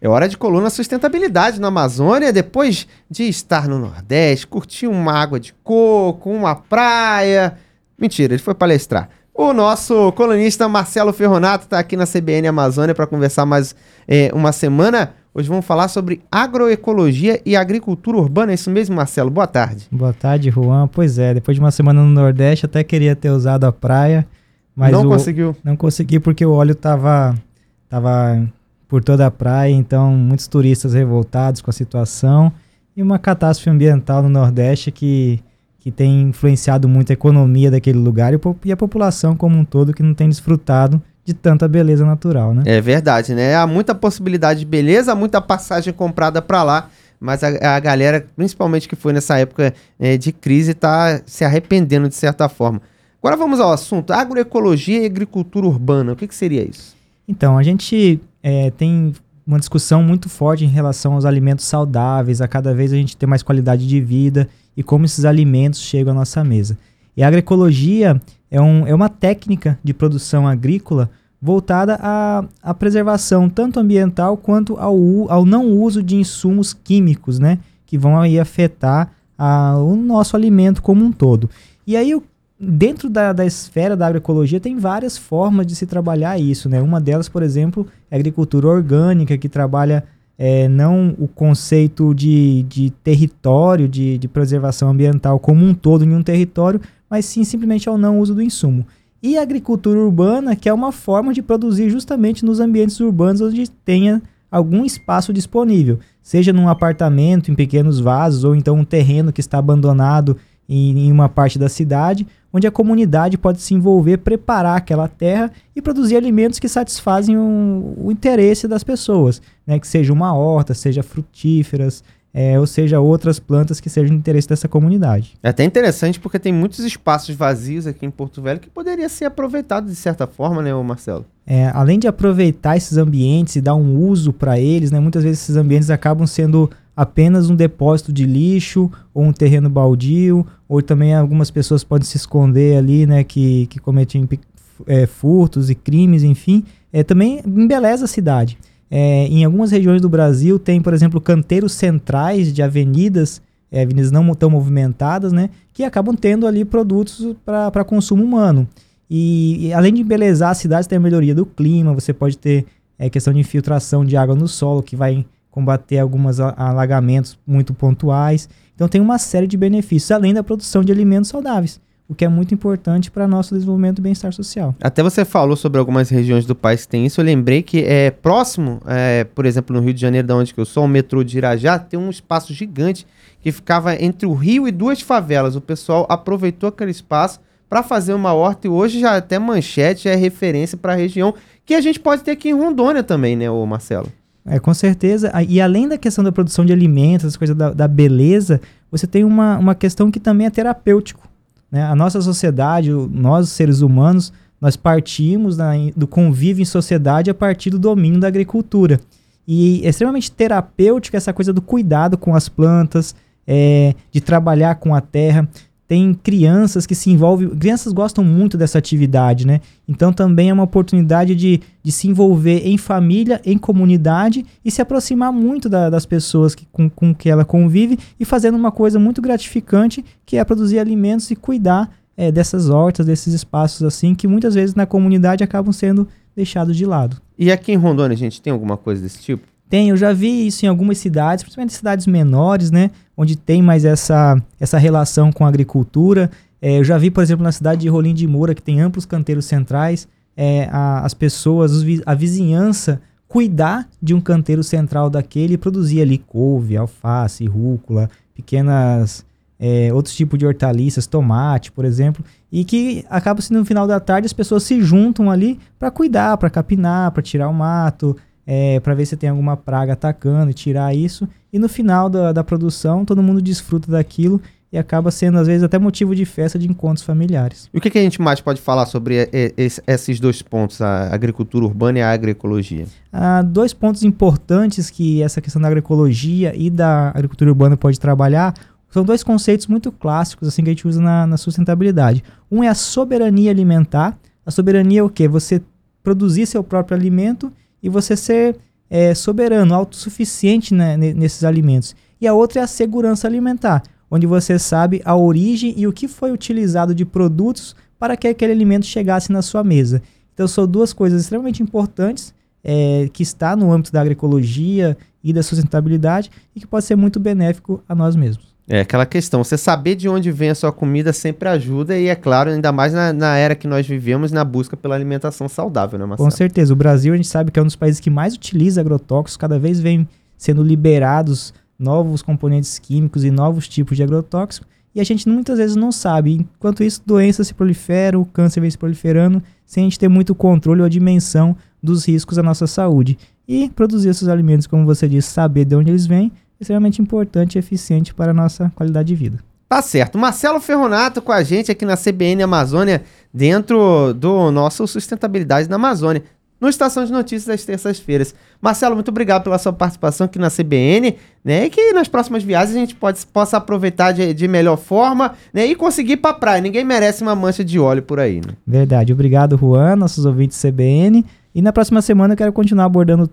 É hora de coluna sustentabilidade na Amazônia, depois de estar no Nordeste, curtir uma água de coco, uma praia. Mentira, ele foi palestrar. O nosso colunista Marcelo Ferronato está aqui na CBN Amazônia para conversar mais é, uma semana. Hoje vamos falar sobre agroecologia e agricultura urbana. É isso mesmo, Marcelo? Boa tarde. Boa tarde, Juan. Pois é, depois de uma semana no Nordeste, até queria ter usado a praia, mas não o... conseguiu. Não consegui porque o óleo estava tava por toda a praia, então muitos turistas revoltados com a situação e uma catástrofe ambiental no Nordeste que que tem influenciado muito a economia daquele lugar e a população como um todo que não tem desfrutado de tanta beleza natural, né? É verdade, né? Há muita possibilidade de beleza, muita passagem comprada para lá, mas a, a, galera, principalmente que foi nessa época é, de crise, está se arrependendo de certa forma. Agora vamos ao assunto: agroecologia e agricultura urbana. O que, que seria isso? Então, a gente é, tem uma discussão muito forte em relação aos alimentos saudáveis, a cada vez a gente ter mais qualidade de vida e como esses alimentos chegam à nossa mesa. E a agroecologia é, um, é uma técnica de produção agrícola voltada à, à preservação tanto ambiental quanto ao, ao não uso de insumos químicos, né? Que vão aí afetar a, o nosso alimento como um todo. E aí, dentro da, da esfera da agroecologia, tem várias formas de se trabalhar isso, né? Uma delas, por exemplo, é a agricultura orgânica, que trabalha é, não o conceito de, de território, de, de preservação ambiental como um todo em um território, mas sim simplesmente ao não uso do insumo. E a agricultura urbana, que é uma forma de produzir justamente nos ambientes urbanos onde tenha algum espaço disponível, seja num apartamento, em pequenos vasos, ou então um terreno que está abandonado em, em uma parte da cidade, onde a comunidade pode se envolver, preparar aquela terra e produzir alimentos que satisfazem o, o interesse das pessoas, né? que seja uma horta, seja frutíferas, é, ou seja, outras plantas que sejam de interesse dessa comunidade. É até interessante porque tem muitos espaços vazios aqui em Porto Velho que poderia ser aproveitado de certa forma, né, Marcelo? É, além de aproveitar esses ambientes e dar um uso para eles, né, muitas vezes esses ambientes acabam sendo apenas um depósito de lixo ou um terreno baldio, ou também algumas pessoas podem se esconder ali, né, que, que cometem é, furtos e crimes, enfim, é, também embeleza a cidade. É, em algumas regiões do Brasil tem, por exemplo, canteiros centrais de avenidas, é, avenidas não tão movimentadas, né, que acabam tendo ali produtos para consumo humano. E, e, além de embelezar a cidade, tem a melhoria do clima, você pode ter é, questão de infiltração de água no solo, que vai combater alguns alagamentos muito pontuais. Então tem uma série de benefícios, além da produção de alimentos saudáveis, o que é muito importante para nosso desenvolvimento e bem-estar social. Até você falou sobre algumas regiões do país que tem isso, eu lembrei que é próximo, é, por exemplo, no Rio de Janeiro, da onde eu sou, o metrô de Irajá, tem um espaço gigante que ficava entre o rio e duas favelas. O pessoal aproveitou aquele espaço para fazer uma horta e hoje já até manchete já é referência para a região que a gente pode ter aqui em Rondônia também, né, ô Marcelo? É, com certeza. E além da questão da produção de alimentos, as coisas da, da beleza, você tem uma, uma questão que também é terapêutico. Né? A nossa sociedade, nós seres humanos, nós partimos do convívio em sociedade a partir do domínio da agricultura. E é extremamente terapêutico essa coisa do cuidado com as plantas, é, de trabalhar com a terra tem crianças que se envolvem, crianças gostam muito dessa atividade, né? Então também é uma oportunidade de, de se envolver em família, em comunidade e se aproximar muito da, das pessoas que, com, com que ela convive e fazendo uma coisa muito gratificante que é produzir alimentos e cuidar é, dessas hortas, desses espaços assim que muitas vezes na comunidade acabam sendo deixados de lado. E aqui em Rondônia gente tem alguma coisa desse tipo? Tem, eu já vi isso em algumas cidades, principalmente cidades menores, né? Onde tem mais essa, essa relação com a agricultura. É, eu já vi, por exemplo, na cidade de Rolim de Moura, que tem amplos canteiros centrais, é, a, as pessoas, a vizinhança, cuidar de um canteiro central daquele e produzir ali couve, alface, rúcula, pequenas é, outros tipos de hortaliças, tomate, por exemplo, e que acaba sendo no final da tarde as pessoas se juntam ali para cuidar, para capinar, para tirar o mato, é, para ver se tem alguma praga atacando e tirar isso. E no final da, da produção, todo mundo desfruta daquilo e acaba sendo, às vezes, até motivo de festa de encontros familiares. E o que, que a gente mais pode falar sobre esses dois pontos, a agricultura urbana e a agroecologia? Há dois pontos importantes que essa questão da agroecologia e da agricultura urbana pode trabalhar são dois conceitos muito clássicos assim que a gente usa na, na sustentabilidade. Um é a soberania alimentar. A soberania é o quê? Você produzir seu próprio alimento e você ser é, soberano, autossuficiente né, nesses alimentos. E a outra é a segurança alimentar, onde você sabe a origem e o que foi utilizado de produtos para que aquele alimento chegasse na sua mesa. Então são duas coisas extremamente importantes é, que está no âmbito da agroecologia e da sustentabilidade e que pode ser muito benéfico a nós mesmos. É aquela questão, você saber de onde vem a sua comida sempre ajuda e é claro, ainda mais na, na era que nós vivemos, na busca pela alimentação saudável, né, Marcelo? Com certeza, o Brasil a gente sabe que é um dos países que mais utiliza agrotóxicos, cada vez vem sendo liberados novos componentes químicos e novos tipos de agrotóxicos, e a gente muitas vezes não sabe. Enquanto isso, doenças se proliferam, o câncer vem se proliferando, sem a gente ter muito controle ou a dimensão dos riscos à nossa saúde. E produzir esses alimentos, como você disse, saber de onde eles vêm, extremamente importante e eficiente para a nossa qualidade de vida. Tá certo. Marcelo Ferronato com a gente aqui na CBN Amazônia, dentro do nosso Sustentabilidade na Amazônia no Estação de Notícias das terças-feiras. Marcelo, muito obrigado pela sua participação aqui na CBN, né? E que nas próximas viagens a gente pode, possa aproveitar de, de melhor forma, né? E conseguir ir pra praia. Ninguém merece uma mancha de óleo por aí, né? Verdade. Obrigado, Juan, nossos ouvintes CBN. E na próxima semana eu quero continuar abordando o tema